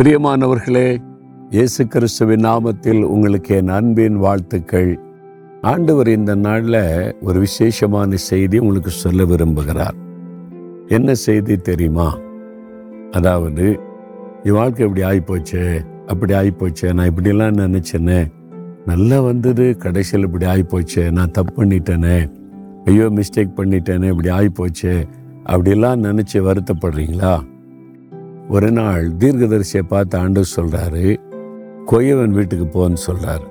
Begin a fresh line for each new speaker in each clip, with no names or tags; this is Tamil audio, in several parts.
பிரியமானவர்களே இயேசு கிறிஸ்துவின் நாமத்தில் உங்களுக்கு என் அன்பின் வாழ்த்துக்கள் ஆண்டவர் இந்த நாளில் ஒரு விசேஷமான செய்தி உங்களுக்கு சொல்ல விரும்புகிறார் என்ன செய்தி தெரியுமா அதாவது என் வாழ்க்கை இப்படி ஆகிப்போச்சு அப்படி ஆகிப்போச்சு நான் இப்படிலாம் நினச்சேனே நல்லா வந்தது கடைசியில் இப்படி ஆகிப்போச்சு நான் தப்பு பண்ணிட்டேனே ஐயோ மிஸ்டேக் பண்ணிட்டேனே இப்படி ஆகிப்போச்சு அப்படிலாம் நினச்சி வருத்தப்படுறீங்களா ஒரு நாள் தீர்க்கதரிசியை பார்த்து ஆண்டு சொல்கிறாரு கொய்யவன் வீட்டுக்கு போன்னு சொல்கிறார்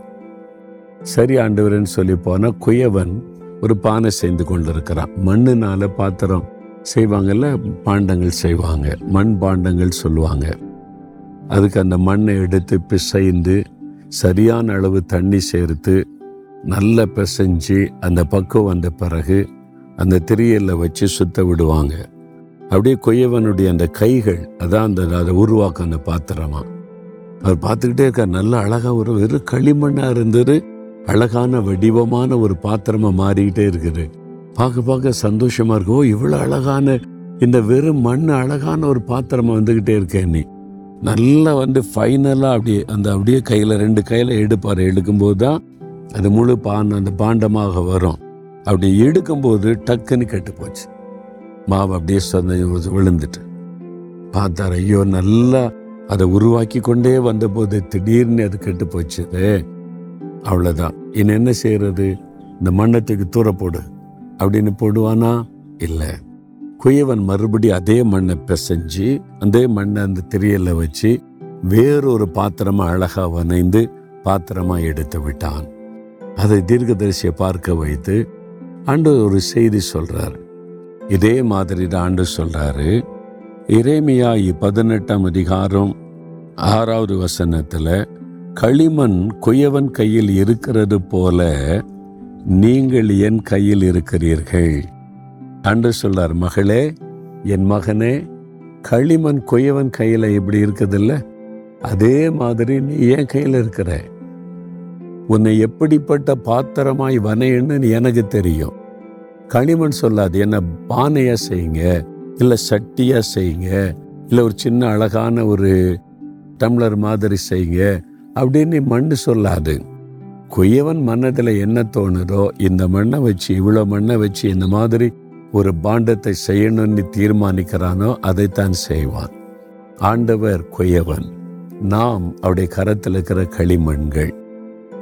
சரி ஆண்டவரன்னு சொல்லி போனால் குயவன் ஒரு பானை செய்து கொண்டிருக்கிறான் மண்ணுனால பாத்திரம் செய்வாங்கல்ல பாண்டங்கள் செய்வாங்க மண் பாண்டங்கள் சொல்லுவாங்க அதுக்கு அந்த மண்ணை எடுத்து பிசைந்து சரியான அளவு தண்ணி சேர்த்து நல்லா பிசைஞ்சு அந்த பக்குவம் வந்த பிறகு அந்த திரியலில் வச்சு சுத்த விடுவாங்க அப்படியே கொய்யவனுடைய அந்த கைகள் அதான் அந்த அதை உருவாக்க அந்த பாத்திரமா அவர் பார்த்துக்கிட்டே இருக்கார் நல்ல அழகா ஒரு வெறும் களிமண்ணா இருந்தது அழகான வடிவமான ஒரு பாத்திரமா மாறிக்கிட்டே இருக்குது பார்க்க பார்க்க சந்தோஷமா இருக்கு ஓ இவ்வளோ அழகான இந்த வெறும் மண் அழகான ஒரு பாத்திரமா வந்துக்கிட்டே இருக்கேன் நீ நல்லா வந்து ஃபைனலாக அப்படியே அந்த அப்படியே கையில் ரெண்டு கையில் எடுப்பார் எடுக்கும்போது தான் அது முழு பான் அந்த பாண்டமாக வரும் அப்படி எடுக்கும்போது டக்குன்னு கெட்டு போச்சு மாவு அப்படியே சொந்த விழுந்துட்டு பார்த்தார் ஐயோ நல்லா அதை உருவாக்கி கொண்டே வந்தபோது திடீர்னு அது கெட்டு போச்சு அவ்வளோதான் இனி என்ன செய்கிறது இந்த மண்ணத்துக்கு தூர போடு அப்படின்னு போடுவானா இல்லை குயவன் மறுபடி அதே மண்ணை பிசைஞ்சு அதே மண்ணை அந்த திரியல வச்சு வேறொரு பாத்திரமாக அழகாக வனைந்து பாத்திரமாக எடுத்து விட்டான் அதை தீர்க்கதரிசியை பார்க்க வைத்து அன்று ஒரு செய்தி சொல்கிறார் இதே மாதிரி தான் ஆண்டு சொல்கிறாரு இறைமையா பதினெட்டாம் அதிகாரம் ஆறாவது வசனத்தில் களிமண் குயவன் கையில் இருக்கிறது போல நீங்கள் என் கையில் இருக்கிறீர்கள் அன்று சொல்றார் மகளே என் மகனே களிமண் குயவன் கையில் எப்படி இருக்குதுல்ல அதே மாதிரி நீ என் கையில் இருக்கிற உன்னை எப்படிப்பட்ட பாத்திரமாய் வனையன்னு எனக்கு தெரியும் களிமண் சொல்லாது என்ன பானையாக செய்யுங்க இல்லை சட்டியாக செய்யுங்க இல்லை ஒரு சின்ன அழகான ஒரு டம்ளர் மாதிரி செய்யுங்க அப்படின்னு மண் சொல்லாது கொய்யவன் மன்னதில் என்ன தோணுதோ இந்த மண்ணை வச்சு இவ்வளோ மண்ணை வச்சு இந்த மாதிரி ஒரு பாண்டத்தை செய்யணும்னு தீர்மானிக்கிறானோ அதைத்தான் செய்வான் ஆண்டவர் கொய்யவன் நாம் அவருடைய கரத்தில் இருக்கிற களிமண்கள்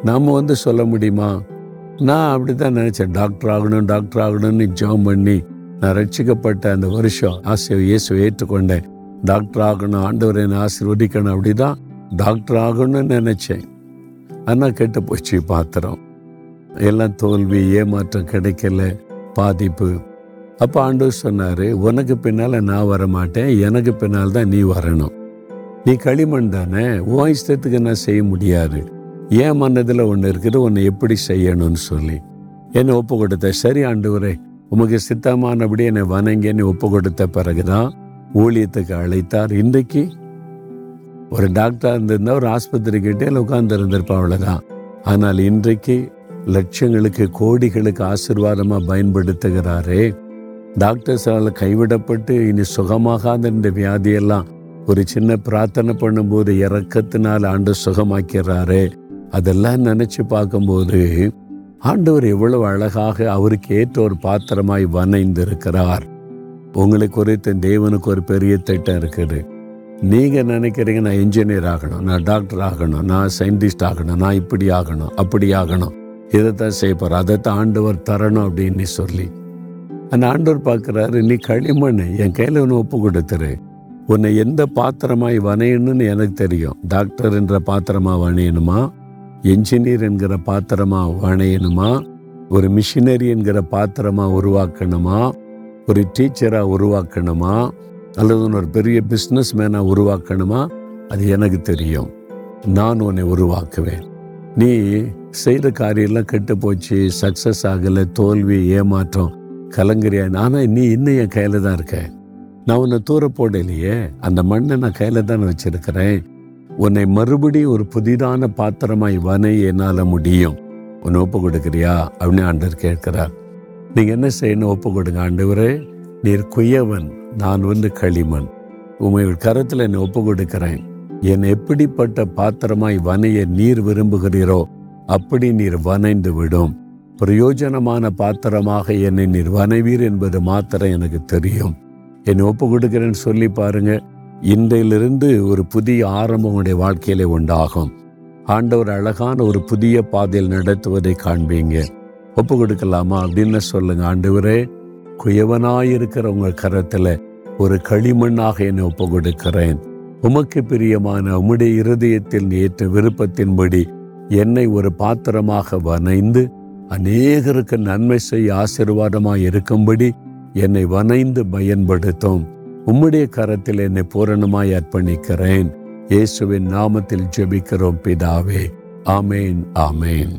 நாம் வந்து சொல்ல முடியுமா நான் அப்படி தான் நினச்சேன் டாக்டர் ஆகணும் டாக்டர் ஆகணும்னு ஜாம் பண்ணி நான் ரட்சிக்கப்பட்ட அந்த வருஷம் ஆசை இயேசுவை ஏற்றுக்கொண்டேன் டாக்டர் ஆகணும் ஆண்டவர் என்னை ஆசீர்வதிக்கணும் அப்படி தான் டாக்டர் ஆகணும்னு நினச்சேன் ஆனால் கெட்டு போச்சு பாத்திரம் எல்லாம் தோல்வி ஏமாற்றம் கிடைக்கல பாதிப்பு அப்போ ஆண்டவர் சொன்னார் உனக்கு பின்னால் நான் வர மாட்டேன் எனக்கு பின்னால் தான் நீ வரணும் நீ களிமண் தானே உன் இஷ்டத்துக்கு நான் செய்ய முடியாது என் மனதில் ஒன்று இருக்குது ஒன்று எப்படி செய்யணும்னு சொல்லி என்னை ஒப்பு கொடுத்த சரி ஆண்டவரே உமக்கு சித்தமானபடி என்னை வணங்கி என்னை ஒப்பு கொடுத்த பிறகுதான் ஊழியத்துக்கு அழைத்தார் இன்றைக்கு ஒரு டாக்டர் இருந்திருந்தா ஒரு ஆஸ்பத்திரி கிட்டே உட்கார்ந்து இருந்திருப்பா அவ்வளோதான் ஆனால் இன்றைக்கு லட்சங்களுக்கு கோடிகளுக்கு ஆசிர்வாதமாக பயன்படுத்துகிறாரே டாக்டர்ஸால் கைவிடப்பட்டு இனி சுகமாகாத இந்த வியாதியெல்லாம் ஒரு சின்ன பிரார்த்தனை பண்ணும்போது இறக்கத்தினால் ஆண்டு சுகமாக்கிறாரே அதெல்லாம் நினச்சி பார்க்கும்போது ஆண்டவர் எவ்வளவு அழகாக அவருக்கு ஏற்ற ஒரு பாத்திரமாய் வனைந்திருக்கிறார் உங்களை குறித்து தேவனுக்கு ஒரு பெரிய திட்டம் இருக்குது நீங்கள் நினைக்கிறீங்க நான் இன்ஜினியர் ஆகணும் நான் டாக்டர் ஆகணும் நான் சயின்டிஸ்ட் ஆகணும் நான் இப்படி ஆகணும் அப்படி ஆகணும் இதைத்தான் செய்ய போகிறேன் அதைத்தான் ஆண்டவர் தரணும் அப்படின்னு சொல்லி அந்த ஆண்டவர் பார்க்குறாரு நீ களிமண் என் கையில் ஒன்று ஒப்பு கொடுத்துரு உன்னை எந்த பாத்திரமாய் வனையணும்னு எனக்கு தெரியும் டாக்டர் என்ற பாத்திரமாக வனையணுமா என்ஜினியர் என்கிற பாத்திரமாக அணையணுமா ஒரு மிஷினரி என்கிற பாத்திரமாக உருவாக்கணுமா ஒரு டீச்சராக உருவாக்கணுமா அல்லது ஒரு பெரிய பிஸ்னஸ் மேனாக உருவாக்கணுமா அது எனக்கு தெரியும் நான் உன்னை உருவாக்குவேன் நீ செய்கிற காரியெல்லாம் கெட்டு போச்சு சக்ஸஸ் ஆகலை தோல்வி ஏமாற்றம் கலங்கரியா ஆனால் நீ இன்னும் என் கையில் தான் இருக்க நான் உன்னை தூர போடலையே அந்த மண்ணை நான் கையில் தானே வச்சுருக்கிறேன் உன்னை மறுபடி ஒரு புதிதான பாத்திரமாய் வனை என்னால் முடியும் உன்னை ஒப்பு கொடுக்குறியா அப்படின்னு ஆண்டவர் கேட்கிறார் நீங்கள் என்ன செய்யணும் ஒப்பு கொடுங்க ஆண்டவரே நீர் குயவன் நான் வந்து களிமண் உமை கரத்தில் என்னை ஒப்பு கொடுக்கிறேன் என் எப்படிப்பட்ட பாத்திரமாய் வனையை நீர் விரும்புகிறீரோ அப்படி நீர் வனைந்து விடும் பிரயோஜனமான பாத்திரமாக என்னை நீர் வனைவீர் என்பது மாத்திரம் எனக்கு தெரியும் என்னை ஒப்பு கொடுக்கிறேன்னு சொல்லி பாருங்கள் இன்றையிலிருந்து ஒரு புதிய ஆரம்பம் உங்களுடைய வாழ்க்கையிலே உண்டாகும் ஆண்டவர் அழகான ஒரு புதிய பாதையில் நடத்துவதை காண்பீங்க ஒப்பு கொடுக்கலாமா அப்படின்னு சொல்லுங்க ஆண்டவரே குயவனாயிருக்கிற உங்கள் கரத்துல ஒரு களிமண்ணாக என்னை ஒப்பு கொடுக்கிறேன் உமக்கு பிரியமான உம்முடைய இருதயத்தில் ஏற்ற விருப்பத்தின்படி என்னை ஒரு பாத்திரமாக வனைந்து அநேகருக்கு நன்மை செய்ய ஆசீர்வாதமாய் இருக்கும்படி என்னை வனைந்து பயன்படுத்தும் உம்முடைய கரத்தில் என்னை பூரணமாய் அர்ப்பணிக்கிறேன் இயேசுவின் நாமத்தில் ஜெபிக்கிறோம் பிதாவே ஆமேன் ஆமேன்